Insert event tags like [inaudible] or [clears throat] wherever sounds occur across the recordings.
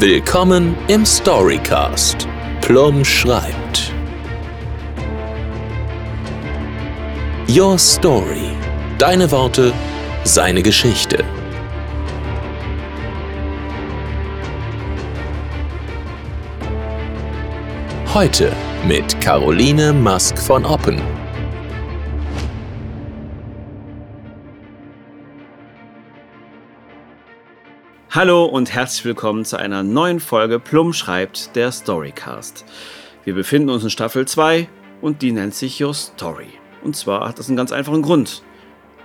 Willkommen im Storycast. Plum schreibt. Your Story. Deine Worte, seine Geschichte. Heute mit Caroline Mask von Oppen. Hallo und herzlich willkommen zu einer neuen Folge Plum schreibt der Storycast. Wir befinden uns in Staffel 2 und die nennt sich Your Story. Und zwar hat das einen ganz einfachen Grund.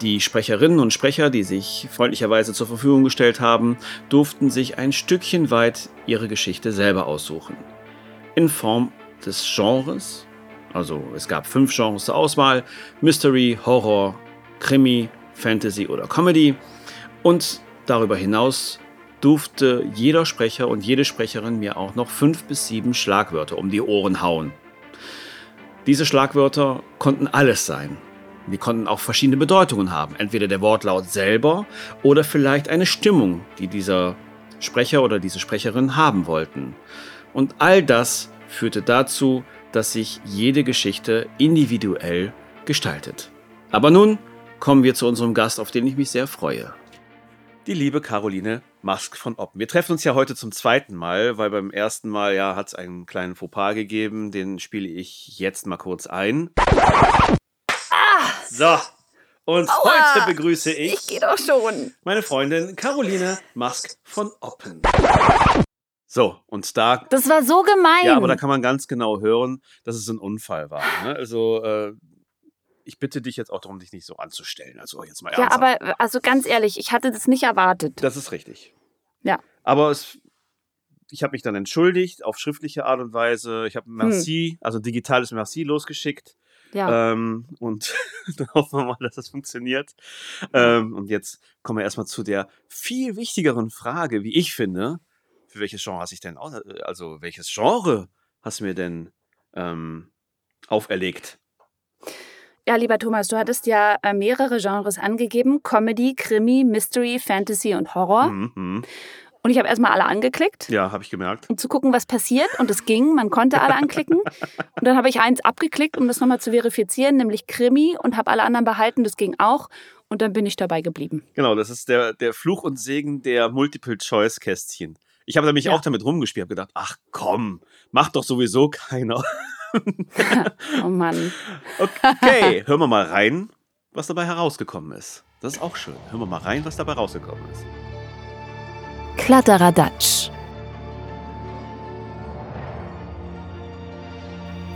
Die Sprecherinnen und Sprecher, die sich freundlicherweise zur Verfügung gestellt haben, durften sich ein Stückchen weit ihre Geschichte selber aussuchen. In Form des Genres, also es gab fünf Genres zur Auswahl, Mystery, Horror, Krimi, Fantasy oder Comedy. Und darüber hinaus durfte jeder Sprecher und jede Sprecherin mir auch noch fünf bis sieben Schlagwörter um die Ohren hauen. Diese Schlagwörter konnten alles sein. Die konnten auch verschiedene Bedeutungen haben. Entweder der Wortlaut selber oder vielleicht eine Stimmung, die dieser Sprecher oder diese Sprecherin haben wollten. Und all das führte dazu, dass sich jede Geschichte individuell gestaltet. Aber nun kommen wir zu unserem Gast, auf den ich mich sehr freue. Die liebe Caroline Mask von Oppen. Wir treffen uns ja heute zum zweiten Mal, weil beim ersten Mal ja hat es einen kleinen Fauxpas gegeben. Den spiele ich jetzt mal kurz ein. Ah! So. Und Aua! heute begrüße ich, Ich gehe doch schon. meine Freundin Caroline Mask von Oppen. So, und da Das war so gemein. Ja, aber da kann man ganz genau hören, dass es ein Unfall war. Ne? Also, äh, ich bitte dich jetzt auch darum, dich nicht so anzustellen. Also, jetzt mal ja, ernsthaft. aber also ganz ehrlich, ich hatte das nicht erwartet. Das ist richtig. Ja. Aber es, ich habe mich dann entschuldigt auf schriftliche Art und Weise. Ich habe Merci, also digitales Merci losgeschickt. Hm. Ja. Ähm, und [laughs] dann hoffen wir mal, dass das funktioniert. Ähm, und jetzt kommen wir erstmal zu der viel wichtigeren Frage, wie ich finde. Für welches Genre hast ich denn aus, also welches Genre hast du mir denn ähm, auferlegt? Ja, lieber Thomas, du hattest ja äh, mehrere Genres angegeben: Comedy, Krimi, Mystery, Fantasy und Horror. Mhm, mhm. Und ich habe erstmal alle angeklickt. Ja, habe ich gemerkt. Um zu gucken, was passiert. Und es ging, man konnte alle anklicken. Und dann habe ich eins abgeklickt, um das nochmal zu verifizieren, nämlich Krimi und habe alle anderen behalten. Das ging auch. Und dann bin ich dabei geblieben. Genau, das ist der, der Fluch und Segen der Multiple-Choice-Kästchen. Ich habe nämlich Ja. auch damit rumgespielt, habe gedacht, ach komm, macht doch sowieso keiner. [laughs] Oh Mann. Okay, hören wir mal rein, was dabei herausgekommen ist. Das ist auch schön. Hören wir mal rein, was dabei rausgekommen ist. Kladderadatsch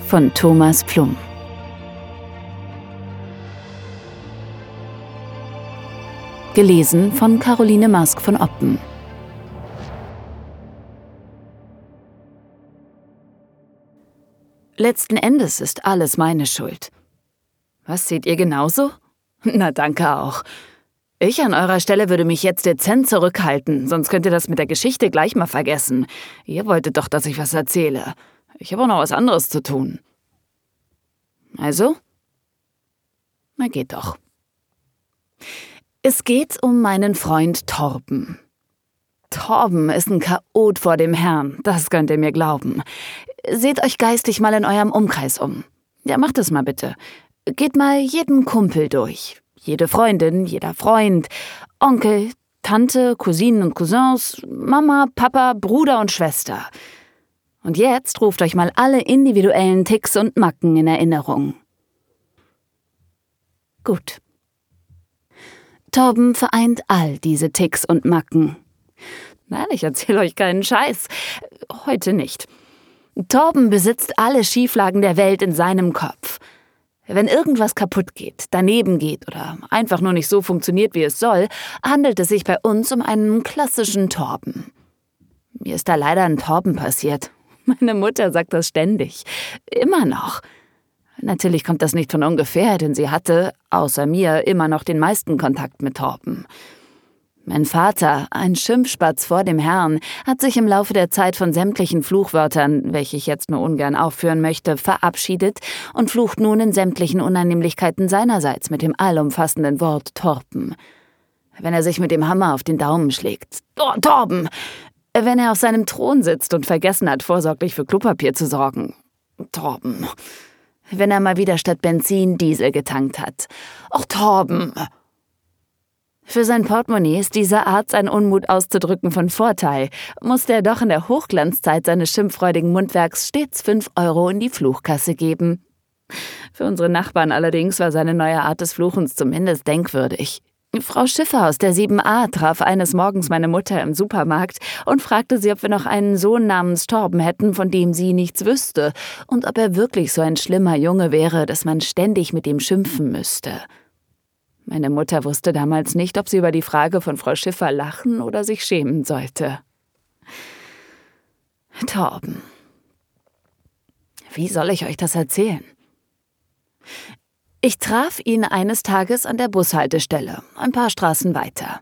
von Thomas Plum. Gelesen von Caroline Mask von Oppen. Letzten Endes ist alles meine Schuld. Was seht ihr genauso? [laughs] Na danke auch. Ich an eurer Stelle würde mich jetzt dezent zurückhalten, sonst könnt ihr das mit der Geschichte gleich mal vergessen. Ihr wolltet doch, dass ich was erzähle. Ich habe auch noch was anderes zu tun. Also? Na geht doch. Es geht um meinen Freund Torben. Torben ist ein Chaot vor dem Herrn, das könnt ihr mir glauben. Seht euch geistig mal in eurem Umkreis um. Ja, macht es mal bitte. Geht mal jeden Kumpel durch. Jede Freundin, jeder Freund, Onkel, Tante, Cousinen und Cousins, Mama, Papa, Bruder und Schwester. Und jetzt ruft euch mal alle individuellen Ticks und Macken in Erinnerung. Gut. Torben vereint all diese Ticks und Macken. Nein, ich erzähle euch keinen Scheiß. Heute nicht. Torben besitzt alle Schieflagen der Welt in seinem Kopf. Wenn irgendwas kaputt geht, daneben geht oder einfach nur nicht so funktioniert, wie es soll, handelt es sich bei uns um einen klassischen Torben. Mir ist da leider ein Torben passiert. [laughs] Meine Mutter sagt das ständig. Immer noch. Natürlich kommt das nicht von ungefähr, denn sie hatte, außer mir, immer noch den meisten Kontakt mit Torben. Mein Vater, ein Schimpfspatz vor dem Herrn, hat sich im Laufe der Zeit von sämtlichen Fluchwörtern, welche ich jetzt nur ungern aufführen möchte, verabschiedet und flucht nun in sämtlichen Unannehmlichkeiten seinerseits mit dem allumfassenden Wort Torben. Wenn er sich mit dem Hammer auf den Daumen schlägt. Oh, Torben! Wenn er auf seinem Thron sitzt und vergessen hat, vorsorglich für Klopapier zu sorgen. Torben. Wenn er mal wieder statt Benzin Diesel getankt hat. Och, Torben. Für sein Portemonnaie ist diese Art, sein Unmut auszudrücken, von Vorteil, musste er doch in der Hochglanzzeit seines schimpffreudigen Mundwerks stets fünf Euro in die Fluchkasse geben. Für unsere Nachbarn allerdings war seine neue Art des Fluchens zumindest denkwürdig. Frau Schiffer aus der 7a traf eines Morgens meine Mutter im Supermarkt und fragte sie, ob wir noch einen Sohn namens Torben hätten, von dem sie nichts wüsste, und ob er wirklich so ein schlimmer Junge wäre, dass man ständig mit ihm schimpfen müsste. Meine Mutter wusste damals nicht, ob sie über die Frage von Frau Schiffer lachen oder sich schämen sollte. Torben. Wie soll ich euch das erzählen? Ich traf ihn eines Tages an der Bushaltestelle, ein paar Straßen weiter.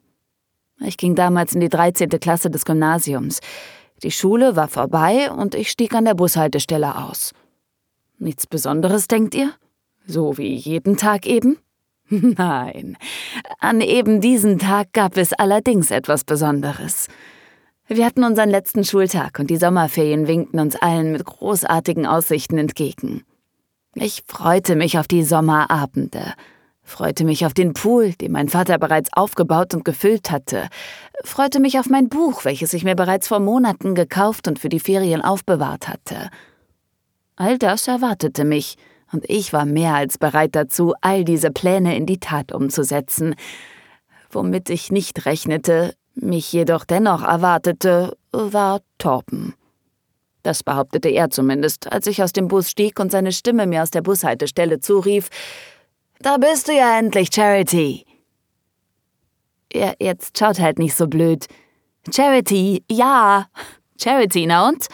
Ich ging damals in die 13. Klasse des Gymnasiums. Die Schule war vorbei und ich stieg an der Bushaltestelle aus. Nichts Besonderes, denkt ihr? So wie jeden Tag eben? [laughs] Nein, an eben diesen Tag gab es allerdings etwas Besonderes. Wir hatten unseren letzten Schultag und die Sommerferien winkten uns allen mit großartigen Aussichten entgegen. Ich freute mich auf die Sommerabende, freute mich auf den Pool, den mein Vater bereits aufgebaut und gefüllt hatte, freute mich auf mein Buch, welches ich mir bereits vor Monaten gekauft und für die Ferien aufbewahrt hatte. All das erwartete mich, und ich war mehr als bereit dazu, all diese Pläne in die Tat umzusetzen. Womit ich nicht rechnete, mich jedoch dennoch erwartete, war Torben. Das behauptete er zumindest, als ich aus dem Bus stieg und seine Stimme mir aus der Bushaltestelle zurief Da bist du ja endlich, Charity. Ja, jetzt schaut halt nicht so blöd. Charity, ja. Charity, na und?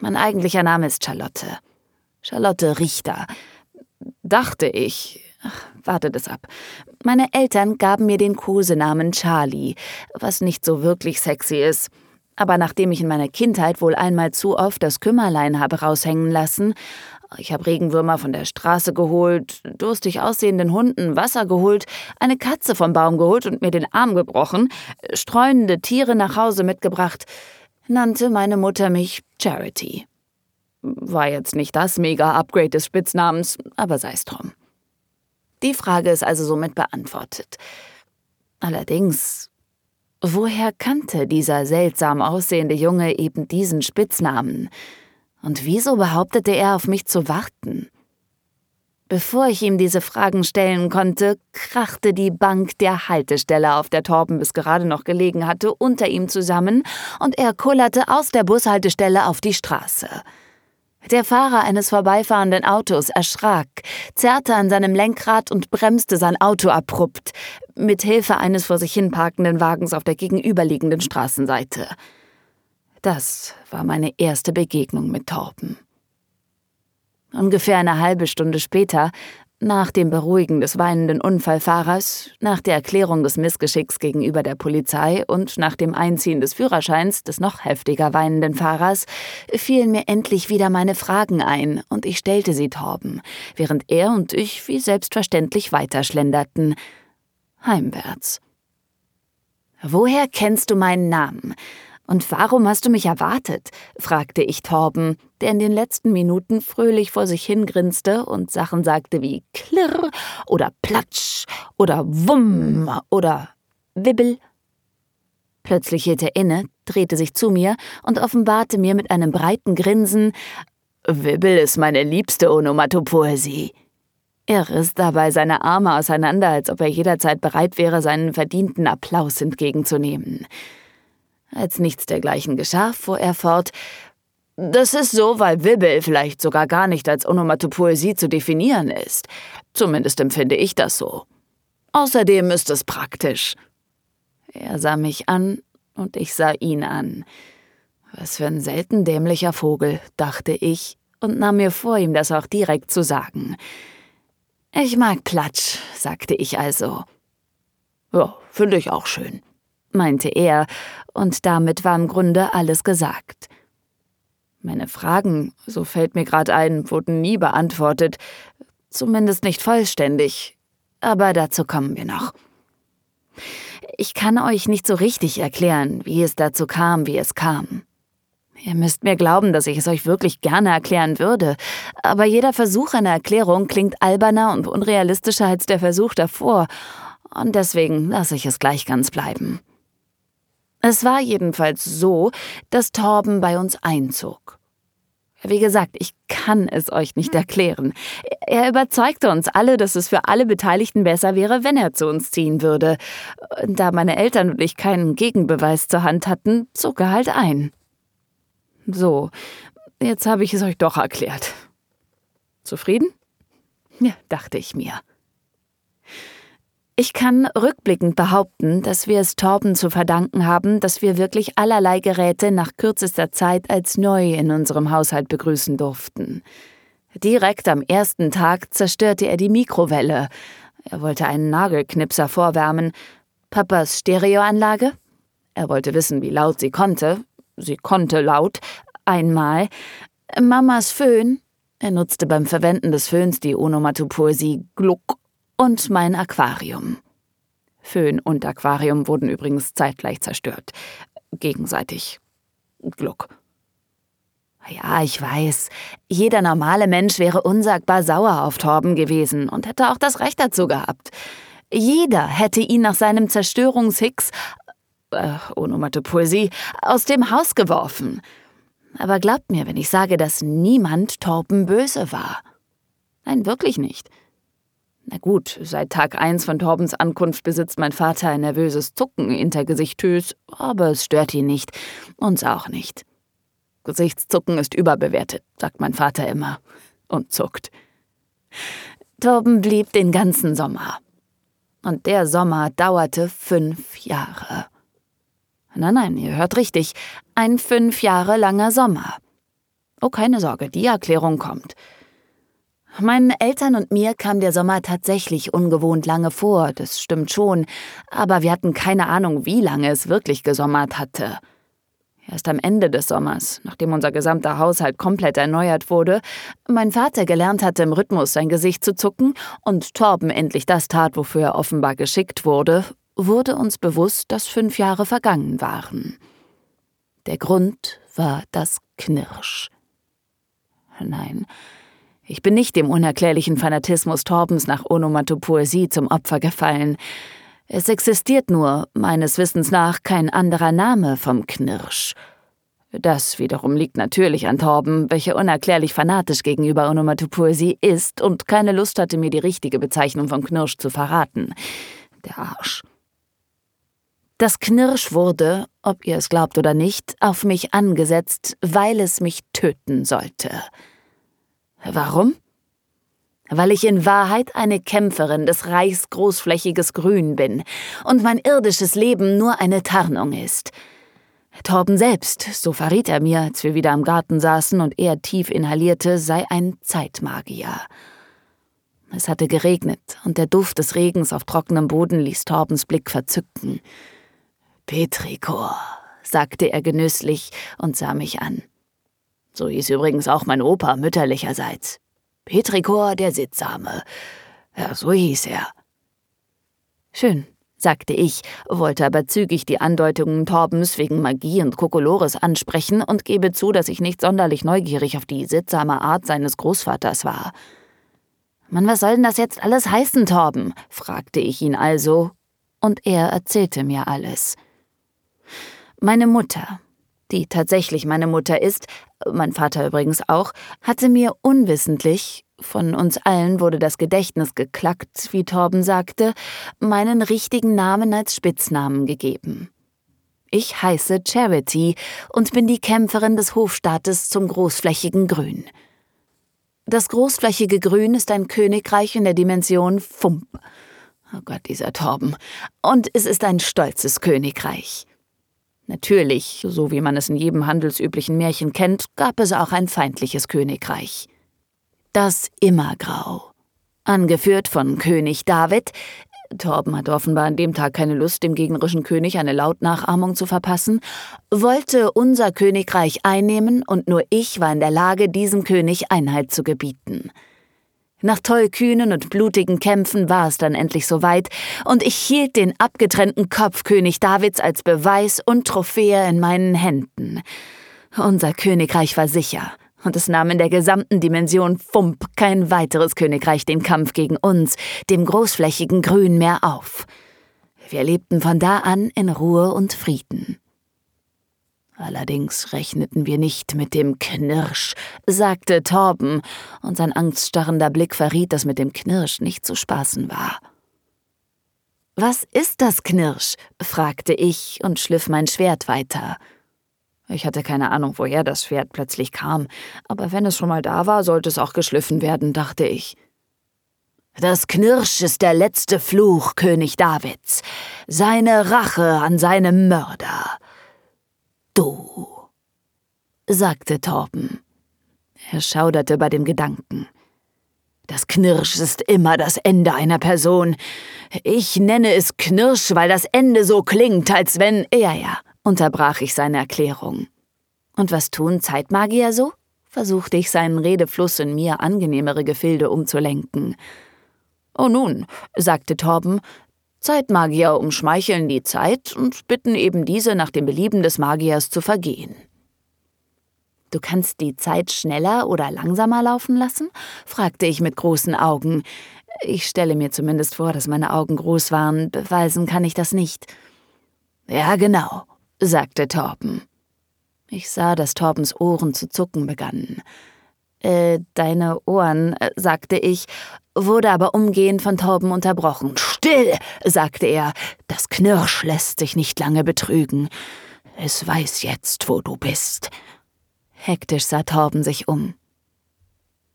Mein eigentlicher Name ist Charlotte. Charlotte Richter. Dachte ich. Ach, wartet es ab. Meine Eltern gaben mir den Kosenamen Charlie, was nicht so wirklich sexy ist. Aber nachdem ich in meiner Kindheit wohl einmal zu oft das Kümmerlein habe raushängen lassen, ich habe Regenwürmer von der Straße geholt, durstig aussehenden Hunden Wasser geholt, eine Katze vom Baum geholt und mir den Arm gebrochen, streunende Tiere nach Hause mitgebracht, nannte meine Mutter mich Charity. War jetzt nicht das Mega-Upgrade des Spitznamens, aber sei's drum. Die Frage ist also somit beantwortet. Allerdings, woher kannte dieser seltsam aussehende Junge eben diesen Spitznamen? Und wieso behauptete er, auf mich zu warten? Bevor ich ihm diese Fragen stellen konnte, krachte die Bank der Haltestelle, auf der Torben bis gerade noch gelegen hatte, unter ihm zusammen und er kullerte aus der Bushaltestelle auf die Straße. Der Fahrer eines vorbeifahrenden Autos erschrak, zerrte an seinem Lenkrad und bremste sein Auto abrupt, mit Hilfe eines vor sich hin parkenden Wagens auf der gegenüberliegenden Straßenseite. Das war meine erste Begegnung mit Torben. Ungefähr eine halbe Stunde später nach dem Beruhigen des weinenden Unfallfahrers, nach der Erklärung des Missgeschicks gegenüber der Polizei und nach dem Einziehen des Führerscheins des noch heftiger weinenden Fahrers fielen mir endlich wieder meine Fragen ein und ich stellte sie Torben, während er und ich wie selbstverständlich weiterschlenderten. Heimwärts. Woher kennst du meinen Namen? Und warum hast du mich erwartet? fragte ich Torben, der in den letzten Minuten fröhlich vor sich hingrinste und Sachen sagte wie Klirr oder Platsch oder Wumm oder Wibbel. Plötzlich hielt er inne, drehte sich zu mir und offenbarte mir mit einem breiten Grinsen Wibbel ist meine liebste Onomatopoesie. Er riss dabei seine Arme auseinander, als ob er jederzeit bereit wäre, seinen verdienten Applaus entgegenzunehmen. Als nichts dergleichen geschah, fuhr er fort. Das ist so, weil Wibbel vielleicht sogar gar nicht als Onomatopoesie zu definieren ist. Zumindest empfinde ich das so. Außerdem ist es praktisch. Er sah mich an und ich sah ihn an. Was für ein selten dämlicher Vogel, dachte ich und nahm mir vor, ihm das auch direkt zu sagen. Ich mag Platsch, sagte ich also. Ja, finde ich auch schön meinte er, und damit war im Grunde alles gesagt. Meine Fragen, so fällt mir gerade ein, wurden nie beantwortet, zumindest nicht vollständig, aber dazu kommen wir noch. Ich kann euch nicht so richtig erklären, wie es dazu kam, wie es kam. Ihr müsst mir glauben, dass ich es euch wirklich gerne erklären würde, aber jeder Versuch einer Erklärung klingt alberner und unrealistischer als der Versuch davor, und deswegen lasse ich es gleich ganz bleiben. Es war jedenfalls so, dass Torben bei uns einzog. Wie gesagt, ich kann es euch nicht erklären. Er überzeugte uns alle, dass es für alle Beteiligten besser wäre, wenn er zu uns ziehen würde. Da meine Eltern und ich keinen Gegenbeweis zur Hand hatten, zog er halt ein. So, jetzt habe ich es euch doch erklärt. Zufrieden? Ja, dachte ich mir. Ich kann rückblickend behaupten, dass wir es Torben zu verdanken haben, dass wir wirklich allerlei Geräte nach kürzester Zeit als neu in unserem Haushalt begrüßen durften. Direkt am ersten Tag zerstörte er die Mikrowelle. Er wollte einen Nagelknipser vorwärmen. Papas Stereoanlage? Er wollte wissen, wie laut sie konnte. Sie konnte laut. Einmal. Mamas Föhn. Er nutzte beim Verwenden des Föhns die Onomatopoesie Gluck und mein Aquarium. Föhn und Aquarium wurden übrigens zeitgleich zerstört. Gegenseitig. Gluck. Ja, ich weiß. Jeder normale Mensch wäre unsagbar sauer auf Torben gewesen und hätte auch das Recht dazu gehabt. Jeder hätte ihn nach seinem Zerstörungshicks, äh, Onomatopoesie, aus dem Haus geworfen. Aber glaubt mir, wenn ich sage, dass niemand Torben böse war. Nein, wirklich nicht. Na gut, seit Tag eins von Torbens Ankunft besitzt mein Vater ein nervöses Zucken intergesichtös, aber es stört ihn nicht, uns auch nicht. Gesichtszucken ist überbewertet, sagt mein Vater immer und zuckt. Torben blieb den ganzen Sommer. Und der Sommer dauerte fünf Jahre. Nein, nein, ihr hört richtig, ein fünf Jahre langer Sommer. Oh, keine Sorge, die Erklärung kommt. Meinen Eltern und mir kam der Sommer tatsächlich ungewohnt lange vor, das stimmt schon, aber wir hatten keine Ahnung, wie lange es wirklich gesommert hatte. Erst am Ende des Sommers, nachdem unser gesamter Haushalt komplett erneuert wurde, mein Vater gelernt hatte, im Rhythmus sein Gesicht zu zucken und Torben endlich das tat, wofür er offenbar geschickt wurde, wurde uns bewusst, dass fünf Jahre vergangen waren. Der Grund war das Knirsch. Nein, ich bin nicht dem unerklärlichen Fanatismus Torbens nach Onomatopoesie zum Opfer gefallen. Es existiert nur, meines Wissens nach, kein anderer Name vom Knirsch. Das wiederum liegt natürlich an Torben, welcher unerklärlich fanatisch gegenüber Onomatopoesie ist und keine Lust hatte, mir die richtige Bezeichnung vom Knirsch zu verraten. Der Arsch. Das Knirsch wurde, ob ihr es glaubt oder nicht, auf mich angesetzt, weil es mich töten sollte. Warum? Weil ich in Wahrheit eine Kämpferin des Reichs großflächiges Grün bin und mein irdisches Leben nur eine Tarnung ist. Torben selbst, so verriet er mir, als wir wieder am Garten saßen und er tief inhalierte, sei ein Zeitmagier. Es hatte geregnet, und der Duft des Regens auf trockenem Boden ließ Torbens Blick verzücken. Petrikor, sagte er genüsslich und sah mich an. So hieß übrigens auch mein Opa mütterlicherseits. Petrikor der Sittsame. Ja, so hieß er. Schön, sagte ich, wollte aber zügig die Andeutungen Torbens wegen Magie und Kokolores ansprechen und gebe zu, dass ich nicht sonderlich neugierig auf die sittsame Art seines Großvaters war. Mann, was soll denn das jetzt alles heißen, Torben? fragte ich ihn also, und er erzählte mir alles. Meine Mutter, die tatsächlich meine Mutter ist, mein Vater übrigens auch, hatte mir unwissentlich, von uns allen wurde das Gedächtnis geklackt, wie Torben sagte, meinen richtigen Namen als Spitznamen gegeben. Ich heiße Charity und bin die Kämpferin des Hofstaates zum großflächigen Grün. Das großflächige Grün ist ein Königreich in der Dimension Fump. Oh Gott, dieser Torben. Und es ist ein stolzes Königreich. Natürlich, so wie man es in jedem handelsüblichen Märchen kennt, gab es auch ein feindliches Königreich. Das Immergrau. Angeführt von König David, Torben hatte offenbar an dem Tag keine Lust, dem gegnerischen König eine Lautnachahmung zu verpassen, wollte unser Königreich einnehmen und nur ich war in der Lage, diesem König Einhalt zu gebieten. Nach tollkühnen und blutigen Kämpfen war es dann endlich soweit, und ich hielt den abgetrennten Kopf König Davids als Beweis und Trophäe in meinen Händen. Unser Königreich war sicher, und es nahm in der gesamten Dimension Fump kein weiteres Königreich den Kampf gegen uns, dem großflächigen Grün, mehr auf. Wir lebten von da an in Ruhe und Frieden. Allerdings rechneten wir nicht mit dem Knirsch, sagte Torben, und sein angststarrender Blick verriet, dass mit dem Knirsch nicht zu spaßen war. Was ist das Knirsch? fragte ich und schliff mein Schwert weiter. Ich hatte keine Ahnung, woher das Schwert plötzlich kam, aber wenn es schon mal da war, sollte es auch geschliffen werden, dachte ich. Das Knirsch ist der letzte Fluch König Davids, seine Rache an seinem Mörder. Du, sagte Torben. Er schauderte bei dem Gedanken. Das Knirsch ist immer das Ende einer Person. Ich nenne es Knirsch, weil das Ende so klingt, als wenn. Ja, ja, unterbrach ich seine Erklärung. Und was tun Zeitmagier so? versuchte ich seinen Redefluss in mir angenehmere Gefilde umzulenken. Oh nun, sagte Torben, Zeitmagier umschmeicheln die Zeit und bitten eben diese nach dem Belieben des Magiers zu vergehen. Du kannst die Zeit schneller oder langsamer laufen lassen? fragte ich mit großen Augen. Ich stelle mir zumindest vor, dass meine Augen groß waren, beweisen kann ich das nicht. Ja, genau, sagte Torben. Ich sah, dass Torbens Ohren zu zucken begannen. Äh, deine Ohren, äh, sagte ich, wurde aber umgehend von Torben unterbrochen. Still, sagte er, das Knirsch lässt sich nicht lange betrügen. Es weiß jetzt, wo du bist. Hektisch sah Torben sich um.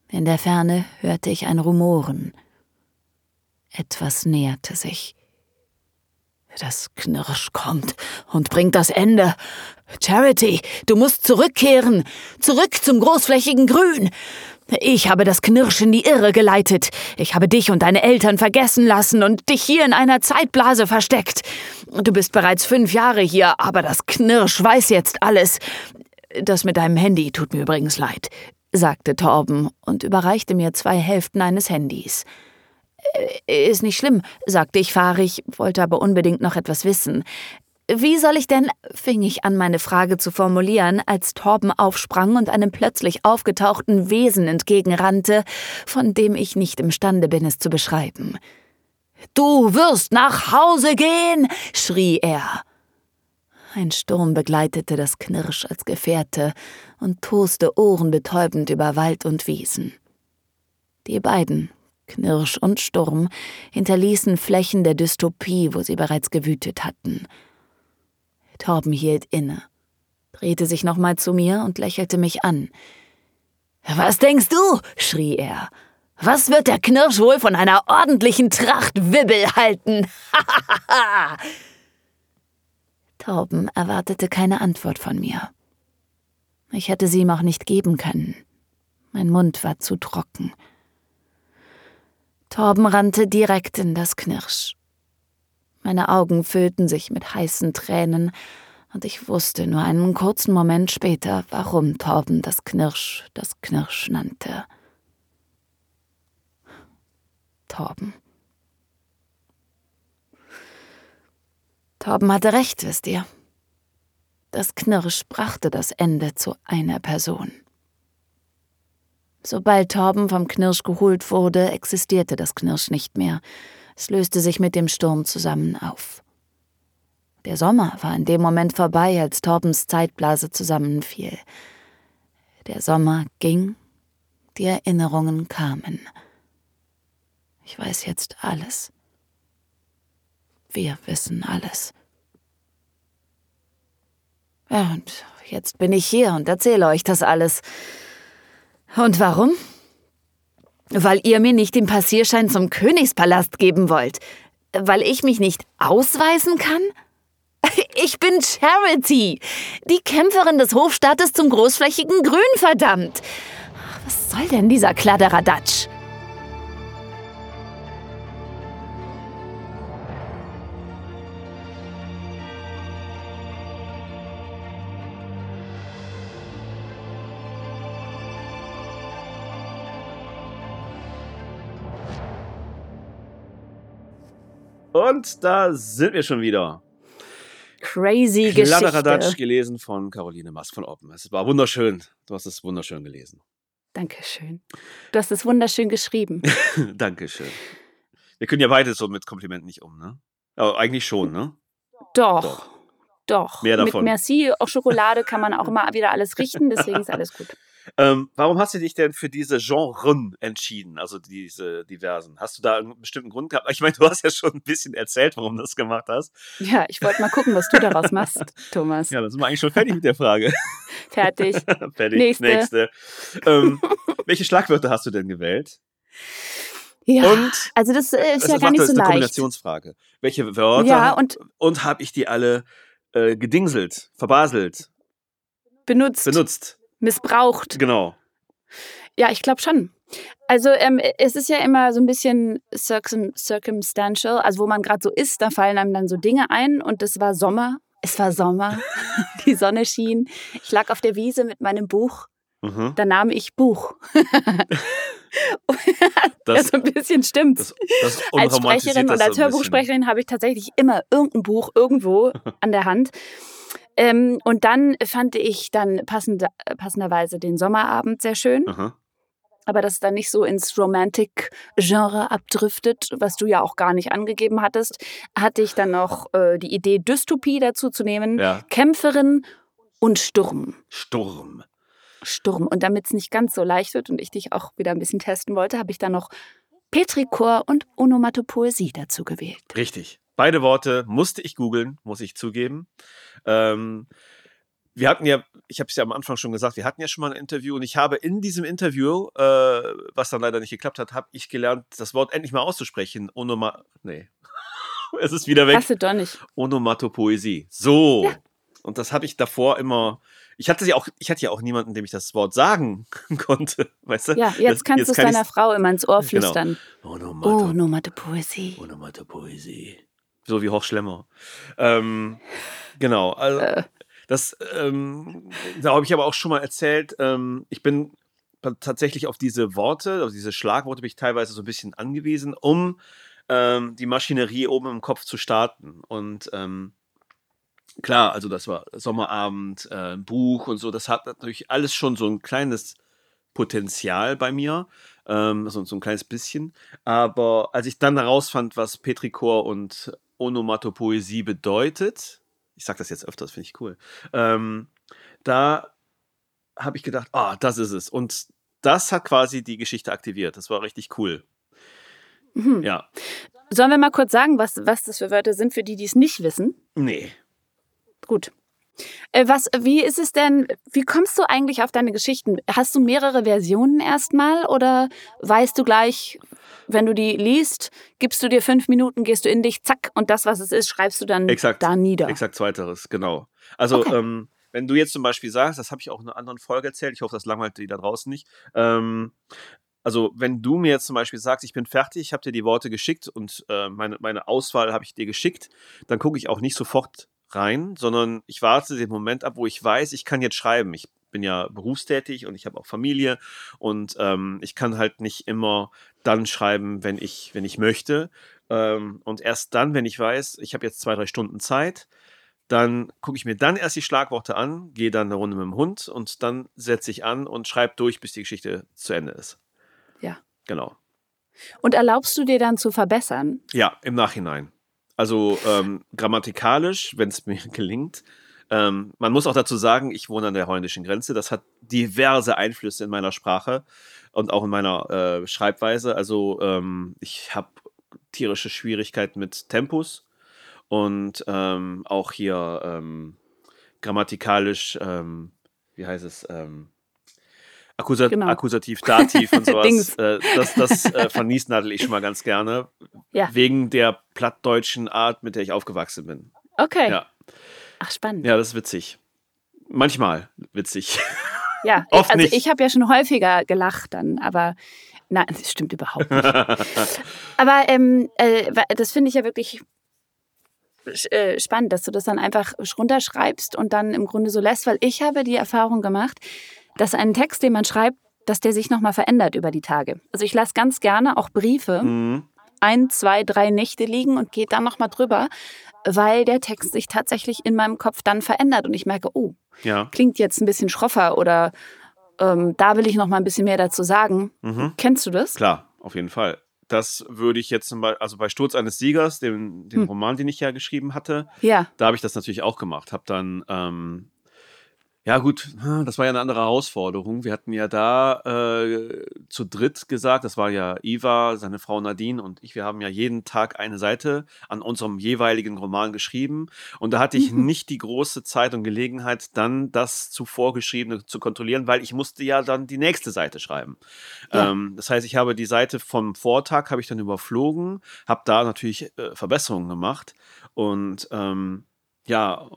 In der Ferne hörte ich ein Rumoren. Etwas näherte sich. Das Knirsch kommt und bringt das Ende. Charity, du musst zurückkehren. Zurück zum großflächigen Grün. Ich habe das Knirsch in die Irre geleitet. Ich habe dich und deine Eltern vergessen lassen und dich hier in einer Zeitblase versteckt. Du bist bereits fünf Jahre hier, aber das Knirsch weiß jetzt alles. Das mit deinem Handy tut mir übrigens leid, sagte Torben und überreichte mir zwei Hälften eines Handys. Äh, ist nicht schlimm, sagte ich fahrig, wollte aber unbedingt noch etwas wissen. Wie soll ich denn, fing ich an, meine Frage zu formulieren, als Torben aufsprang und einem plötzlich aufgetauchten Wesen entgegenrannte, von dem ich nicht imstande bin, es zu beschreiben. Du wirst nach Hause gehen, schrie er. Ein Sturm begleitete das Knirsch als Gefährte und toste ohrenbetäubend über Wald und Wiesen. Die beiden, Knirsch und Sturm, hinterließen Flächen der Dystopie, wo sie bereits gewütet hatten – Torben hielt inne, drehte sich nochmal zu mir und lächelte mich an. Was denkst du? schrie er. Was wird der Knirsch wohl von einer ordentlichen Tracht Wibbel halten? [laughs] Torben erwartete keine Antwort von mir. Ich hätte sie ihm auch nicht geben können. Mein Mund war zu trocken. Torben rannte direkt in das Knirsch. Meine Augen füllten sich mit heißen Tränen, und ich wusste nur einen kurzen Moment später, warum Torben das Knirsch das Knirsch nannte. Torben. Torben hatte recht, wisst ihr. Das Knirsch brachte das Ende zu einer Person. Sobald Torben vom Knirsch geholt wurde, existierte das Knirsch nicht mehr. Es löste sich mit dem Sturm zusammen auf. Der Sommer war in dem Moment vorbei, als Torbens Zeitblase zusammenfiel. Der Sommer ging, die Erinnerungen kamen. Ich weiß jetzt alles. Wir wissen alles. Ja, und jetzt bin ich hier und erzähle euch das alles. Und warum? Weil ihr mir nicht den Passierschein zum Königspalast geben wollt. Weil ich mich nicht ausweisen kann? [laughs] Ich bin Charity, die Kämpferin des Hofstaates zum großflächigen Grün, verdammt. Was soll denn dieser Kladderadatsch? Und da sind wir schon wieder. Crazy Kladderadatsch Geschichte. gelesen von Caroline Mask von Oppen. Es war wunderschön. Du hast es wunderschön gelesen. Dankeschön. Du hast es wunderschön geschrieben. [laughs] Dankeschön. Wir können ja beide so mit Komplimenten nicht um, ne? Aber eigentlich schon, ne? Doch. Doch. Doch. Mehr davon. Mit Merci, auch Schokolade kann man auch immer wieder alles richten, deswegen ist alles gut. Ähm, warum hast du dich denn für diese Genren entschieden, also diese diversen? Hast du da einen bestimmten Grund gehabt? Ich meine, du hast ja schon ein bisschen erzählt, warum du das gemacht hast. Ja, ich wollte mal gucken, was du daraus machst, [laughs] Thomas. Ja, dann sind wir eigentlich schon fertig mit der Frage. [laughs] Fertig. [laughs] fertig. Nächste. Ähm, welche Schlagwörter hast du denn gewählt? Ja, Und also das äh, ist das ja gar nicht das so ist eine leicht. Kombinationsfrage. Welche Wörter Ja, und und habe ich die alle äh, gedingselt, verbaselt, benutzt, benutzt? Missbraucht. Genau. Ja, ich glaube schon. Also ähm, es ist ja immer so ein bisschen circum circumstantial, also wo man gerade so ist, da fallen einem dann so Dinge ein und es war Sommer. Es war Sommer, [laughs] die Sonne schien. Ich lag auf der Wiese mit meinem Buch. Mhm. Da nahm ich Buch. [laughs] Das, Das so ein bisschen stimmt. das, das als Sprecherin und als Hörbuchsprecherin habe ich tatsächlich immer irgendein Buch irgendwo [laughs] an der Hand. Ähm, und dann fand ich dann passende, passenderweise den Sommerabend sehr schön. Aha. aber dass es dann nicht so ins Romantic-Genre abdriftet, was du ja auch gar nicht angegeben hattest, hatte ich dann noch äh, die Idee, Dystopie dazu zu nehmen. Ja. Kämpferin und Sturm. Sturm. Sturm. Und damit es nicht ganz so leicht wird und ich dich auch wieder ein bisschen testen wollte, habe ich dann noch Petrichor und Onomatopoesie dazu gewählt. Richtig. Beide Worte musste ich googeln, muss ich zugeben. Ähm, wir hatten ja, ich habe es ja am Anfang schon gesagt, wir hatten ja schon mal ein Interview und ich habe in diesem Interview, äh, was dann leider nicht geklappt hat, habe ich gelernt, das Wort endlich mal auszusprechen. Onoma nee. [laughs] es ist wieder weg. Hast du doch nicht. Onomatopoesie. So. Ja. Und das habe ich davor immer. Ich hatte ja auch, ich hatte ja auch niemanden, dem ich das Wort sagen [laughs] konnte. Weißt du? Ja, jetzt, kannst du es kann deiner Frau immer ins Ohr Genau. flüstern. Onomato- Oh, Onomatopoesie. Onomatopoesie. So wie Horst Schlemmer. Ähm, genau. Also, Äh. Das, ähm, da habe ich aber auch schon mal erzählt. Ähm, ich bin tatsächlich auf diese Worte, auf diese Schlagworte bin ich teilweise so ein bisschen angewiesen, um ähm, die Maschinerie oben im Kopf zu starten. Und ähm, klar, also das war Sommerabend, äh, ein Buch und so, das hat natürlich alles schon so ein kleines Potenzial bei mir, ähm, so, so ein kleines bisschen. Aber als ich dann herausfand, was Petrichor und Onomatopoesie bedeutet, ich sage das jetzt öfters, finde ich cool, ähm, da habe ich gedacht, ah, das ist es. Und das hat quasi die Geschichte aktiviert. Das war richtig cool. Mhm. Ja. Sollen wir mal kurz sagen, was, was das für Wörter sind, für die, die es nicht wissen? Nee. Gut. Äh, was, wie ist es denn, wie kommst du eigentlich auf deine Geschichten? Hast du mehrere Versionen erstmal oder weißt du gleich, wenn du die liest, gibst du dir fünf Minuten, gehst du in dich, zack, und das, was es ist, schreibst du dann Exakt. da nieder? Exakt zweiteres, genau. Also, Okay. ähm, wenn du jetzt zum Beispiel sagst, das habe ich auch in einer anderen Folge erzählt, ich hoffe, das langweilt die da draußen nicht. Ähm, also, wenn du mir jetzt zum Beispiel sagst, ich bin fertig, ich habe dir die Worte geschickt und äh, meine, meine Auswahl habe ich dir geschickt, dann gucke ich auch nicht sofort rein, sondern ich warte den Moment ab, wo ich weiß, ich kann jetzt schreiben. Ich bin ja berufstätig und ich habe auch Familie und ähm, ich kann halt nicht immer dann schreiben, wenn ich, wenn ich möchte. Ähm, und erst dann, wenn ich weiß, ich habe jetzt zwei, drei Stunden Zeit, dann gucke ich mir dann erst die Schlagworte an, gehe dann eine Runde mit dem Hund und dann setze ich an und schreibe durch, bis die Geschichte zu Ende ist. Ja. Genau. Und erlaubst du dir dann zu verbessern? Ja, im Nachhinein. Also ähm, grammatikalisch, wenn es mir [laughs] gelingt. Ähm, man muss auch dazu sagen, ich wohne an der holländischen Grenze. Das hat diverse Einflüsse in meiner Sprache und auch in meiner äh, Schreibweise. Also ähm, ich habe tierische Schwierigkeiten mit Tempus und ähm, auch hier ähm, grammatikalisch, ähm, wie heißt es, ähm, Akkusa Genau. Akkusativ, Dativ und [laughs] sowas. Äh, das das äh, verniesnadel ich schon mal ganz gerne. Ja. Wegen der plattdeutschen Art, mit der ich aufgewachsen bin. Okay. Ja. Ach, spannend. Ja, das ist witzig. Manchmal witzig. Ja, [laughs] Oft also nicht. ich habe ja schon häufiger gelacht dann, aber nein, das stimmt überhaupt nicht. [laughs] aber ähm, äh, das finde ich ja wirklich äh, spannend, dass du das dann einfach runterschreibst und dann im Grunde so lässt, weil ich habe die Erfahrung gemacht, dass ein Text, den man schreibt, dass der sich nochmal verändert über die Tage. Also ich lasse ganz gerne auch Briefe Mhm. ein, zwei, drei Nächte liegen und gehe dann nochmal drüber, weil der Text sich tatsächlich in meinem Kopf dann verändert und ich merke, oh, Ja. klingt jetzt ein bisschen schroffer oder ähm, da will ich noch mal ein bisschen mehr dazu sagen. Mhm. Kennst du das? Klar, auf jeden Fall. Das würde ich jetzt zum Beispiel, also bei Sturz eines Siegers, dem, den Hm. Roman, den ich ja geschrieben hatte, Ja. da habe ich das natürlich auch gemacht. Habe dann, ähm, ja gut, das war ja eine andere Herausforderung. Wir hatten ja da äh, zu dritt gesagt, das war ja Iva, seine Frau Nadine und ich, wir haben ja jeden Tag eine Seite an unserem jeweiligen Roman geschrieben. Und da hatte ich Mhm. nicht die große Zeit und Gelegenheit, dann das zuvor geschriebene zu kontrollieren, weil ich musste ja dann die nächste Seite schreiben. Ja. Ähm, das heißt, ich habe die Seite vom Vortag habe ich dann überflogen, habe da natürlich äh, Verbesserungen gemacht und ähm, ja,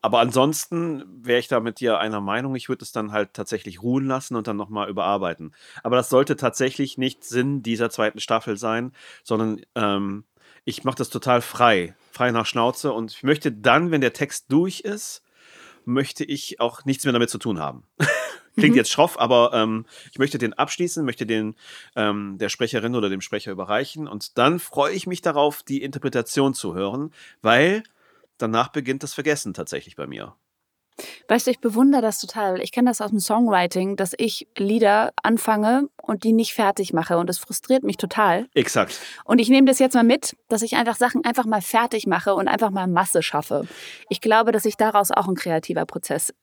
aber ansonsten wäre ich da mit dir einer Meinung. Ich würde es dann halt tatsächlich ruhen lassen und dann nochmal überarbeiten. Aber das sollte tatsächlich nicht Sinn dieser zweiten Staffel sein, sondern ähm, ich mache das total frei, frei nach Schnauze und ich möchte dann, wenn der Text durch ist, möchte ich auch nichts mehr damit zu tun haben. [laughs] Klingt Mhm. jetzt schroff, aber ähm, ich möchte den abschließen, möchte den ähm, der Sprecherin oder dem Sprecher überreichen und dann freue ich mich darauf, die Interpretation zu hören, weil danach beginnt das Vergessen tatsächlich bei mir. Weißt du, ich bewundere das total. Ich kenne das aus dem Songwriting, dass ich Lieder anfange und die nicht fertig mache. Und das frustriert mich total. Exakt. Und ich nehme das jetzt mal mit, dass ich einfach Sachen einfach mal fertig mache und einfach mal Masse schaffe. Ich glaube, dass sich daraus auch ein kreativer Prozess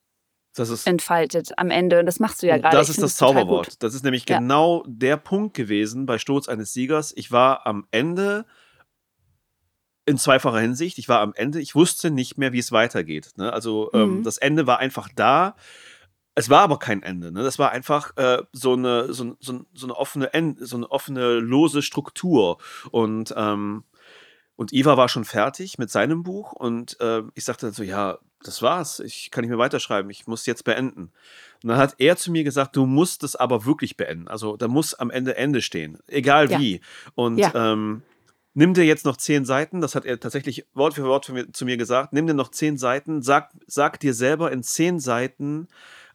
Das ist, entfaltet am Ende. Und das machst du ja gerade. das ist das total Zauberwort. Das ist nämlich Ja. genau der Punkt gewesen bei Sturz eines Siegers. Ich war am Ende in zweifacher Hinsicht. Ich war am Ende, ich wusste nicht mehr, wie es weitergeht. Ne? Also ähm, Mhm. das Ende war einfach da. Es war aber kein Ende. Ne? Das war einfach äh, so, eine, so, so, so eine offene, End, so eine offene, lose Struktur. Und, ähm, und Iva war schon fertig mit seinem Buch. Und äh, ich sagte so, ja, das war's. Ich kann nicht mehr weiterschreiben. Ich muss jetzt beenden. Und dann hat er zu mir gesagt, du musst es aber wirklich beenden. Also da muss am Ende Ende stehen. Egal Ja. wie. Und Ja. ähm, nimm dir jetzt noch zehn Seiten, das hat er tatsächlich Wort für Wort mir, zu mir gesagt, nimm dir noch zehn Seiten, sag, sag dir selber, in zehn Seiten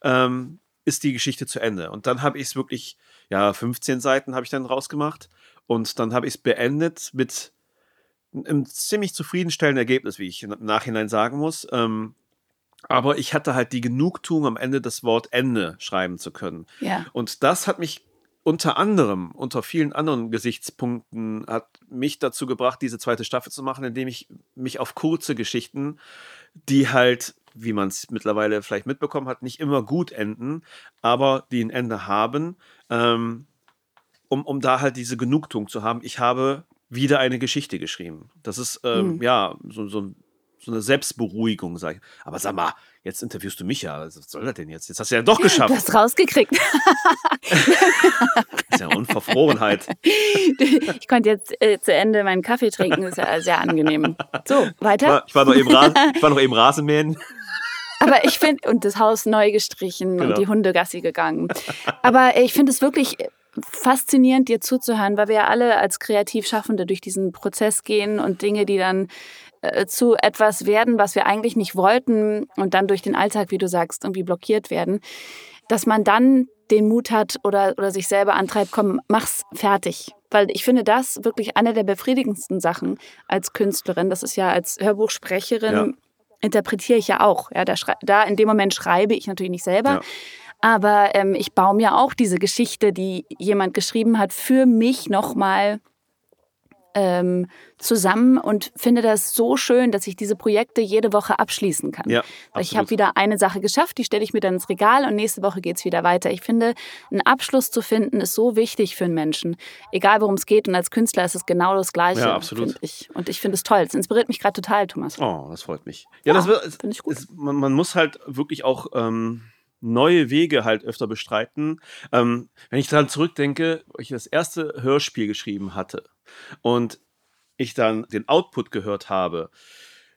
ähm, ist die Geschichte zu Ende. Und dann habe ich es wirklich, ja, 15 Seiten habe ich dann rausgemacht und dann habe ich es beendet mit einem ziemlich zufriedenstellenden Ergebnis, wie ich im Nachhinein sagen muss. Ähm, aber ich hatte halt die Genugtuung, am Ende das Wort Ende schreiben zu können. Ja. Und das hat mich unter anderem, unter vielen anderen Gesichtspunkten, hat mich dazu gebracht, diese zweite Staffel zu machen, indem ich mich auf kurze Geschichten, die halt, wie man es mittlerweile vielleicht mitbekommen hat, nicht immer gut enden, aber die ein Ende haben, ähm, um, um da halt diese Genugtuung zu haben. Ich habe wieder eine Geschichte geschrieben. Das ist, ähm, Mhm. ja, so, so, so eine Selbstberuhigung, sag ich. Aber sag mal, jetzt interviewst du mich ja. Was soll das denn jetzt? Jetzt hast du ja doch Du geschafft. hast rausgekriegt. Das [laughs] ist ja Unverfrorenheit. Ich konnte jetzt äh, zu Ende meinen Kaffee trinken. Das ist ja sehr angenehm. So, weiter. ich war, noch, eben Ras ich war noch eben Rasenmähen. Aber ich finde, und das Haus neu gestrichen Genau. und die Hunde Gassi gegangen. Aber ich finde es wirklich faszinierend, dir zuzuhören, weil wir ja alle als Kreativschaffende durch diesen Prozess gehen und Dinge, die dann zu etwas werden, was wir eigentlich nicht wollten und dann durch den Alltag, wie du sagst, irgendwie blockiert werden, dass man dann den Mut hat oder, oder sich selber antreibt, komm, mach's fertig. Weil ich finde das wirklich eine der befriedigendsten Sachen als Künstlerin. Das ist ja als Hörbuchsprecherin Ja. interpretiere ich ja auch. Ja, da, da in dem Moment schreibe ich natürlich nicht selber. Ja. Aber ähm, ich baue mir auch diese Geschichte, die jemand geschrieben hat, für mich nochmal ähm, zusammen und finde das so schön, dass ich diese Projekte jede Woche abschließen kann. Ja, ich habe wieder eine Sache geschafft, die stelle ich mir dann ins Regal und nächste Woche geht es wieder weiter. Ich finde, einen Abschluss zu finden, ist so wichtig für einen Menschen. Egal worum es geht. Und als Künstler ist es genau das Gleiche. Ja, absolut. Ich. Und ich finde es toll. Es inspiriert mich gerade total, Thomas. Oh, das freut mich. Ja, Ja, das wird, finde ich gut. es, man, man muss halt wirklich auch ähm, neue Wege halt öfter bestreiten. Ähm, wenn ich daran zurückdenke, wo ich das erste Hörspiel geschrieben hatte und ich dann den Output gehört habe,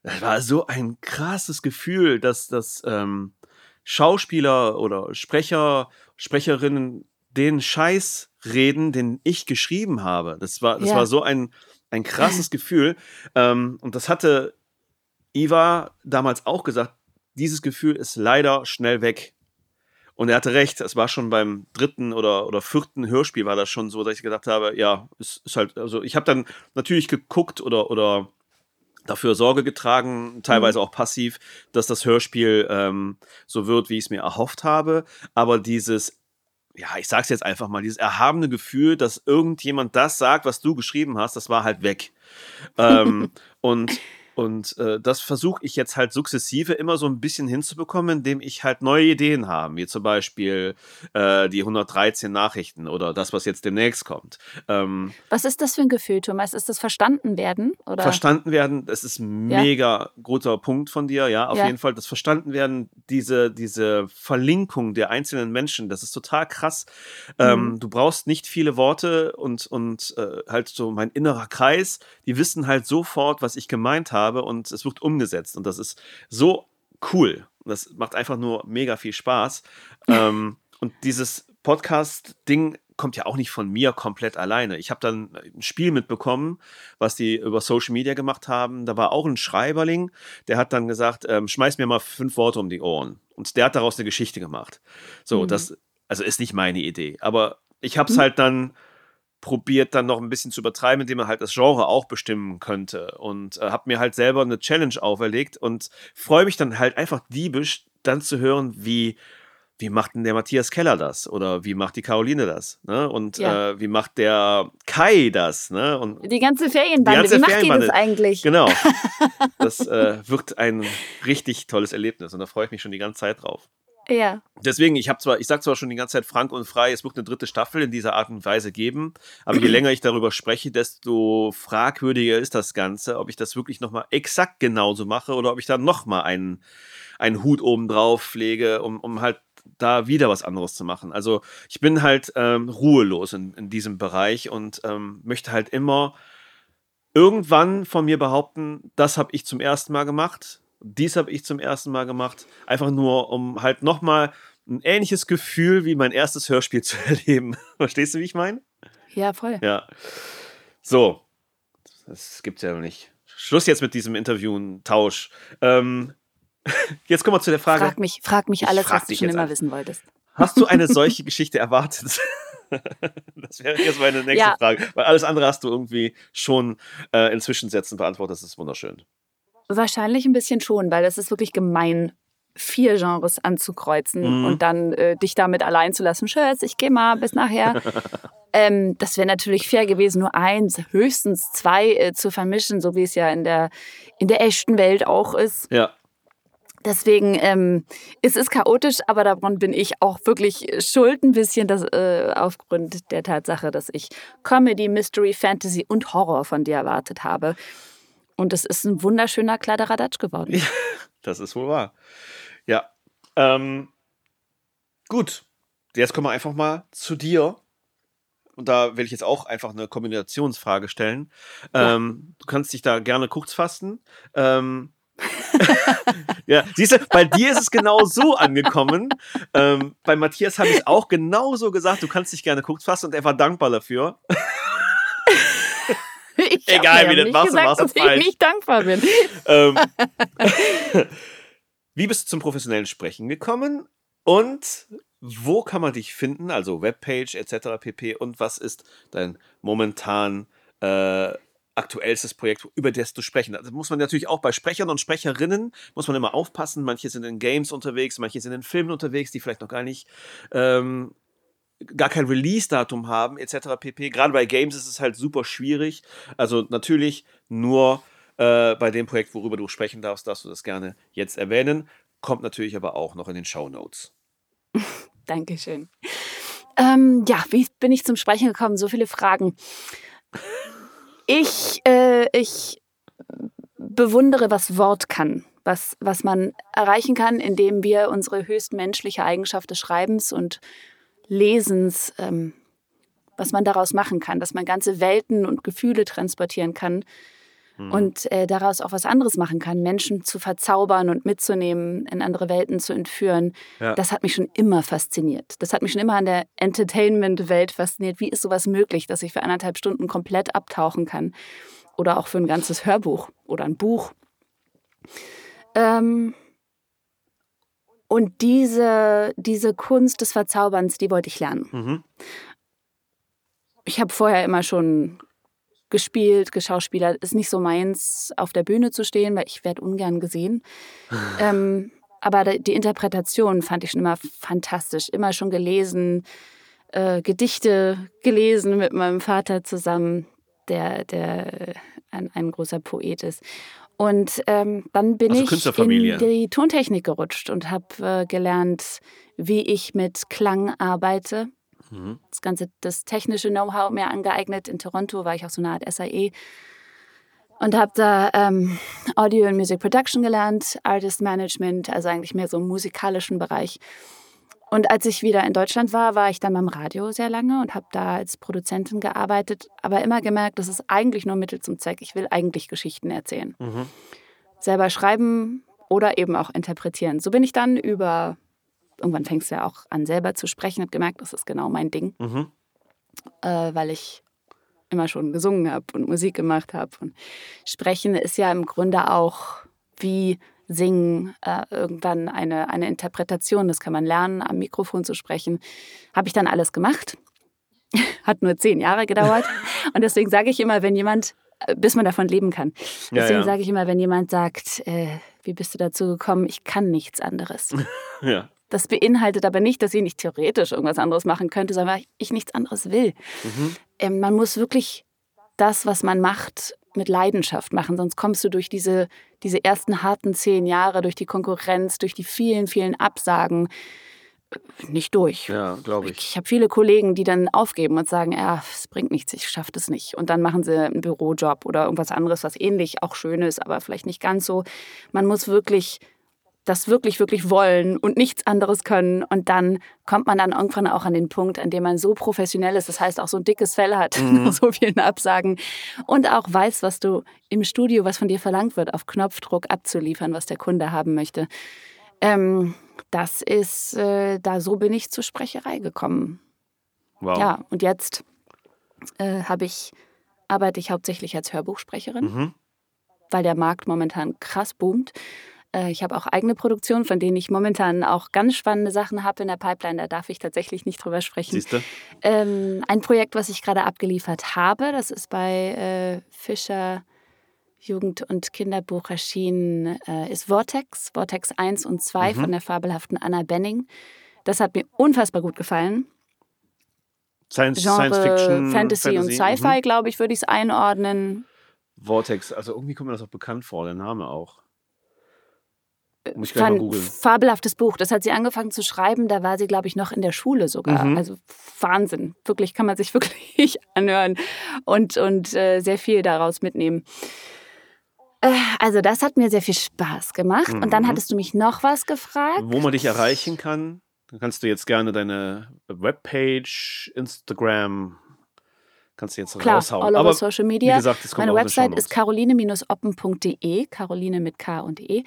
das war so ein krasses Gefühl, dass das ähm, Schauspieler oder Sprecher, Sprecherinnen den Scheiß reden, den ich geschrieben habe. Das war, das Ja. war so ein, ein krasses Gefühl. Ähm, und das hatte Iva damals auch gesagt, dieses Gefühl ist leider schnell weg. Und er hatte recht, es war schon beim dritten oder, oder vierten Hörspiel war das schon so, dass ich gedacht habe, ja, es ist halt, also ich habe dann natürlich geguckt oder, oder dafür Sorge getragen, teilweise mhm. auch passiv, dass das Hörspiel ähm, so wird, wie ich es mir erhofft habe. Aber dieses, ja, ich sag's jetzt einfach mal, dieses erhabene Gefühl, dass irgendjemand das sagt, was du geschrieben hast, das war halt weg. [laughs] ähm, und und äh, das versuche ich jetzt halt sukzessive immer so ein bisschen hinzubekommen, indem ich halt neue Ideen habe, wie zum Beispiel äh, die 113 Nachrichten oder das, was jetzt demnächst kommt. Ähm, was ist das für ein Gefühl, Thomas? Ist das verstanden werden? Oder? Verstanden werden, das ist ein ja. mega guter Punkt von dir, ja, auf ja. jeden Fall. Das Verstanden werden, diese, diese Verlinkung der einzelnen Menschen, das ist total krass. Ähm, mhm. Du brauchst nicht viele Worte und, und äh, halt so mein innerer Kreis, die wissen halt sofort, was ich gemeint habe habe und es wird umgesetzt. Und das ist so cool. Das macht einfach nur mega viel Spaß. ähm, und dieses Podcast-Ding kommt ja auch nicht von mir komplett alleine. Ich habe dann ein Spiel mitbekommen, was die über Social Media gemacht haben. Da war auch ein Schreiberling, der hat dann gesagt, ähm, schmeiß mir mal fünf Worte um die Ohren. Und der hat daraus eine Geschichte gemacht. So, mhm. das, also ist nicht meine Idee. Aber ich habe es mhm. halt dann probiert dann noch ein bisschen zu übertreiben, indem man halt das Genre auch bestimmen könnte. Und äh, habe mir halt selber eine Challenge auferlegt und freue mich dann halt einfach diebisch, dann zu hören, wie, wie macht denn der Matthias Keller das? Oder wie macht die Caroline das? Ne? Und ja. äh, wie macht der Kai das? Ne? Und die ganze Ferienbande, die ganze wie macht Ferienbande. die das eigentlich? Genau. [laughs] Das äh, wird ein richtig tolles Erlebnis und da freue ich mich schon die ganze Zeit drauf. Ja. Deswegen, ich habe zwar, ich sage zwar schon die ganze Zeit frank und frei, es wird eine dritte Staffel in dieser Art und Weise geben, aber je [clears throat] länger ich darüber spreche, desto fragwürdiger ist das Ganze, ob ich das wirklich nochmal exakt genauso mache oder ob ich da nochmal einen, einen Hut oben drauf lege, um, um halt da wieder was anderes zu machen. Also ich bin halt ähm, ruhelos in, in diesem Bereich und ähm, möchte halt immer irgendwann von mir behaupten, das habe ich zum ersten Mal gemacht dies habe ich zum ersten Mal gemacht, einfach nur, um halt nochmal ein ähnliches Gefühl wie mein erstes Hörspiel [laughs] zu erleben. Verstehst du, wie ich meine? Ja, voll. Ja. So, das gibt's ja noch nicht. Schluss jetzt mit diesem Interview, ein Tausch. Ähm, [laughs] jetzt kommen wir zu der Frage. Frag mich, frag mich alles, frag was du schon immer alles. wissen wolltest. Hast du eine solche [laughs] Geschichte erwartet? das wäre jetzt meine nächste ja. Frage. Weil alles andere hast du irgendwie schon äh, in Zwischensätzen beantwortet. Das ist wunderschön. Wahrscheinlich ein bisschen schon, weil das ist wirklich gemein, vier Genres anzukreuzen mhm. und dann äh, dich damit allein zu lassen. Schatz, ich gehe mal, bis nachher. [laughs] ähm, das wäre natürlich fair gewesen, nur eins, höchstens zwei äh, zu vermischen, so wie es ja in der, in der echten Welt auch ist. Ja. Deswegen ähm, ist es chaotisch, aber daran bin ich auch wirklich schuld ein bisschen, dass, äh, aufgrund der Tatsache, dass ich Comedy, Mystery, Fantasy und Horror von dir erwartet habe. Und es ist ein wunderschöner Kladderadatsch geworden. Ja, das ist wohl wahr. Ja. Ähm, gut. Jetzt kommen wir einfach mal zu dir. Und da will ich jetzt auch einfach eine Kombinationsfrage stellen. Ja. Ähm, du kannst dich da gerne kurz fassen. Ähm, [laughs] ja, siehst du, bei dir ist es genau so angekommen. Ähm, bei Matthias habe ich es auch genauso gesagt, du kannst dich gerne kurz fassen und er war dankbar dafür. [laughs] Egal, wie du das machst, gesagt, machst du falsch. ich nicht dankbar bin. [laughs] Ähm, [laughs] wie bist du zum professionellen Sprechen gekommen und wo kann man dich finden? Also Webpage etc. pp. Und was ist dein momentan äh, aktuellstes Projekt, über das du sprechen. Das muss man natürlich auch bei Sprechern und Sprecherinnen, muss man immer aufpassen. Manche sind in Games unterwegs, manche sind in Filmen unterwegs, die vielleicht noch gar nicht ähm, gar kein Release-Datum haben, etc. pp. Gerade bei Games ist es halt super schwierig. Also natürlich nur äh, bei dem Projekt, worüber du sprechen darfst, darfst du das gerne jetzt erwähnen. Kommt natürlich aber auch noch in den Show Notes. [laughs] Dankeschön. Ähm, ja, wie bin ich zum Sprechen gekommen? So viele Fragen. Ich, äh, ich bewundere, was Wort kann. Was, was man erreichen kann, indem wir unsere höchstmenschliche Eigenschaft des Schreibens und Lesens, ähm, was man daraus machen kann, dass man ganze Welten und Gefühle transportieren kann mhm. und äh, daraus auch was anderes machen kann, Menschen zu verzaubern und mitzunehmen, in andere Welten zu entführen. Ja. Das hat mich schon immer fasziniert. Das hat mich schon immer an der Entertainment-Welt fasziniert. Wie ist sowas möglich, dass ich für anderthalb Stunden komplett abtauchen kann? Oder auch für ein ganzes Hörbuch oder ein Buch. Ähm, und diese, diese Kunst des Verzauberns, die wollte ich lernen. Mhm. Ich habe vorher immer schon gespielt, geschauspielert. Ist nicht so meins, auf der Bühne zu stehen, weil ich werde ungern gesehen. [laughs] ähm, aber die Interpretation fand ich schon immer fantastisch. Immer schon gelesen, äh, Gedichte gelesen mit meinem Vater zusammen, der, der ein, ein großer Poet ist. Und ähm, dann bin Also ich in die Tontechnik gerutscht und habe äh, gelernt, wie ich mit Klang arbeite. Mhm. Das ganze, das technische Know-how mir angeeignet. In Toronto war ich auch so eine Art SAE und habe da ähm, Audio und Music Production gelernt, Artist Management, also eigentlich mehr so im musikalischen Bereich. Und als ich wieder in Deutschland war, war ich dann beim Radio sehr lange und habe da als Produzentin gearbeitet, aber immer gemerkt, das ist eigentlich nur Mittel zum Zweck. Ich will eigentlich Geschichten erzählen. Mhm. Selber schreiben oder eben auch interpretieren. So bin ich dann über, irgendwann fängst du ja auch an, selber zu sprechen, habe gemerkt, das ist genau mein Ding, Mhm. äh, weil ich immer schon gesungen habe und Musik gemacht habe. Und Sprechen ist ja im Grunde auch wie Singen äh, irgendwann eine, eine Interpretation. Das kann man lernen, am Mikrofon zu sprechen. Habe ich dann alles gemacht. [laughs] Hat nur zehn Jahre gedauert. Und deswegen sage ich immer, wenn jemand, äh, bis man davon leben kann. Ja, Deswegen ja. sage ich immer, wenn jemand sagt, äh, wie bist du dazu gekommen, ich kann nichts anderes. [laughs] Ja. Das beinhaltet aber nicht, dass ich nicht theoretisch irgendwas anderes machen könnte, sondern weil ich nichts anderes will. Mhm. Ähm, man muss wirklich das, was man macht, mit Leidenschaft machen, sonst kommst du durch diese, diese ersten harten zehn Jahre, durch die Konkurrenz, durch die vielen, vielen Absagen nicht durch. Ja, glaube ich. Ich habe viele Kollegen, die dann aufgeben und sagen, ja, es bringt nichts, ich schaffe das nicht. Und dann machen sie einen Bürojob oder irgendwas anderes, was ähnlich auch schön ist, aber vielleicht nicht ganz so. Man muss wirklich das wirklich, wirklich wollen und nichts anderes können. Und dann kommt man dann irgendwann auch an den Punkt, an dem man so professionell ist, das heißt auch so ein dickes Fell hat, nach [laughs] so vielen Absagen und auch weiß, was du im Studio, was von dir verlangt wird, auf Knopfdruck abzuliefern, was der Kunde haben möchte. Ähm, das ist, äh, da so bin ich zur Sprecherei gekommen. Wow. Ja, und jetzt äh, habe ich, arbeite ich hauptsächlich als Hörbuchsprecherin, Mhm. weil der Markt momentan krass boomt. Äh, ich habe auch eigene Produktionen, von denen ich momentan auch ganz spannende Sachen habe in der Pipeline. Da darf ich tatsächlich nicht drüber sprechen. Siehst du? Ähm, ein Projekt, was ich gerade abgeliefert habe, das ist bei äh, Fischer Jugend- und Kinderbuch erschienen, äh, ist Vortex, Vortex 1 und 2 von der fabelhaften Anna Benning. Das hat mir unfassbar gut gefallen. Science, Genre Science Fiction, Fantasy, und Sci-Fi, glaube ich, würde ich es einordnen. Mhm. Vortex, also irgendwie kommt mir das auch bekannt vor, der Name auch. Muss Fan googeln. fabelhaftes Buch. Das hat sie angefangen zu schreiben, da war sie, glaube ich, noch in der Schule sogar. Mhm. Also Wahnsinn. Wirklich, kann man sich [laughs] wirklich anhören und, und äh, sehr viel daraus mitnehmen. Äh, Also das hat mir sehr viel Spaß gemacht. Und dann Mhm. hattest du mich noch was gefragt. Wo man dich erreichen kann, dann kannst du jetzt gerne deine Webpage, Instagram, kannst du jetzt Klar, raushauen. all over Aber Social Media. wie gesagt, das kommt Meine Website ist caroline-oppen.de, Caroline mit K und E.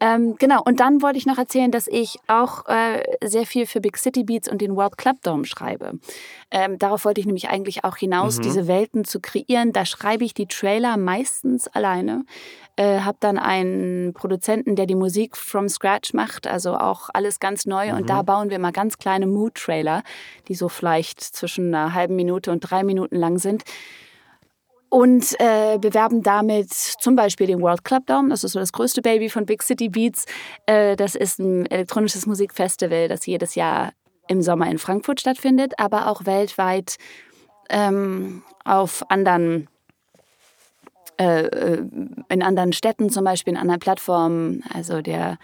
Ähm, genau, und dann wollte ich noch erzählen, dass ich auch äh, sehr viel für Big City Beats und den World Club Dome schreibe. Ähm, darauf wollte ich nämlich eigentlich auch hinaus, Mhm. diese Welten zu kreieren. Da schreibe ich die Trailer meistens alleine. Äh, habe dann einen Produzenten, der die Musik from scratch macht, also auch alles ganz neu. Und Mhm. da bauen wir mal ganz kleine Mood-Trailer, die so vielleicht zwischen einer halben Minute und drei Minuten lang sind und äh, bewerben damit zum Beispiel den World Club Dome. Das ist so das größte Baby von Big City Beats. Äh, das ist ein elektronisches Musikfestival, das jedes Jahr im Sommer in Frankfurt stattfindet, aber auch weltweit ähm, auf anderen äh, äh, in anderen Städten, zum Beispiel in anderen Plattformen. Also der,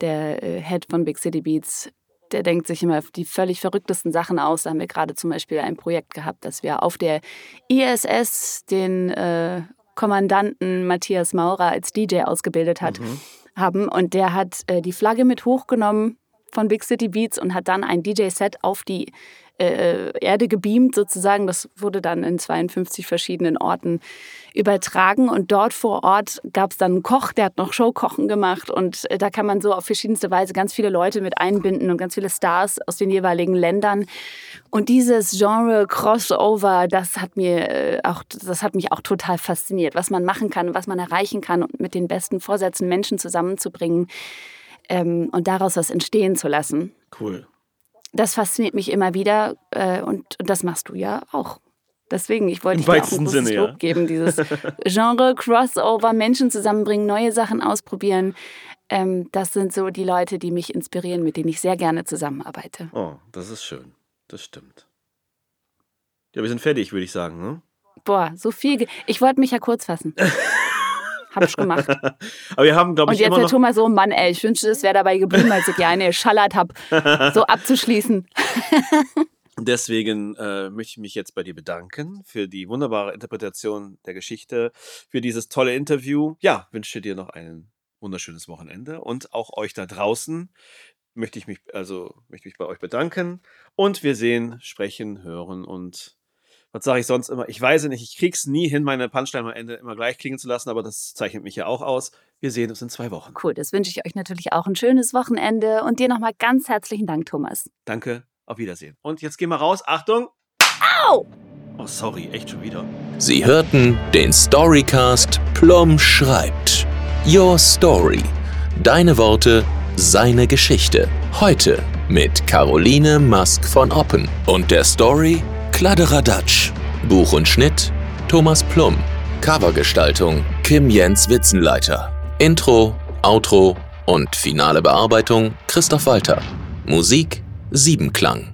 der äh, Head von Big City Beats, der denkt sich immer die völlig verrücktesten Sachen aus. Da haben wir gerade zum Beispiel ein Projekt gehabt, dass wir auf der ISS den äh, Kommandanten Matthias Maurer als DJ ausgebildet hat, haben. Und der hat äh, die Flagge mit hochgenommen von Big City Beats und hat dann ein DJ-Set auf die äh, Erde gebeamt sozusagen. Das wurde dann in 52 verschiedenen Orten übertragen und dort vor Ort gab es dann einen Koch, der hat noch Showkochen gemacht und äh, da kann man so auf verschiedenste Weise ganz viele Leute mit einbinden und ganz viele Stars aus den jeweiligen Ländern. Und dieses Genre Crossover, das hat mir äh, auch, das hat mich auch total fasziniert, was man machen kann, was man erreichen kann und mit den besten Vorsätzen Menschen zusammenzubringen. ähm, und daraus was entstehen zu lassen. Cool. Das fasziniert mich immer wieder äh, und, und das machst du ja auch. Deswegen, ich wollte Im dir auch ein großes Sinne, Lob ja. geben, dieses [laughs] Genre, Crossover, Menschen zusammenbringen, neue Sachen ausprobieren. Ähm, das sind so die Leute, die mich inspirieren, mit denen ich sehr gerne zusammenarbeite. Oh, das ist schön. Das stimmt. Ja, wir sind fertig, würde ich sagen. Ne? Boah, so viel. Ge ich wollte mich ja kurz fassen. [laughs] Hab ich gemacht. [laughs] Aber wir haben, glaube Und ich, jetzt immer der. Thomas so, Mann, ey, ich wünschte, es wäre dabei geblieben, als ich ja eine geschallert habe, so [laughs] abzuschließen. [laughs] Deswegen äh, möchte ich mich jetzt bei dir bedanken für die wunderbare Interpretation der Geschichte, für dieses tolle Interview. Ja, wünsche dir noch ein wunderschönes Wochenende und auch euch da draußen möchte ich mich also möchte mich bei euch bedanken und wir sehen, sprechen, hören und was sage ich sonst immer? Ich weiß es nicht, ich krieg's nie hin, meine Punchline am Ende immer gleich klingen zu lassen, aber das zeichnet mich ja auch aus. Wir sehen uns in zwei Wochen. Cool, das wünsche ich euch natürlich auch ein schönes Wochenende und dir nochmal ganz herzlichen Dank, Thomas. Danke, auf Wiedersehen. Und jetzt gehen wir raus. Achtung! Au! Oh, sorry, echt schon wieder. Sie hörten den Storycast Plum schreibt. Your Story. Deine Worte, seine Geschichte. Heute mit Caroline Mask von Oppen und der Story Kladderadatsch. Buch und Schnitt Thomas Plum. Covergestaltung Kim Jens Witzenleiter. Intro, Outro und finale Bearbeitung Christoph Walter. Musik Siebenklang.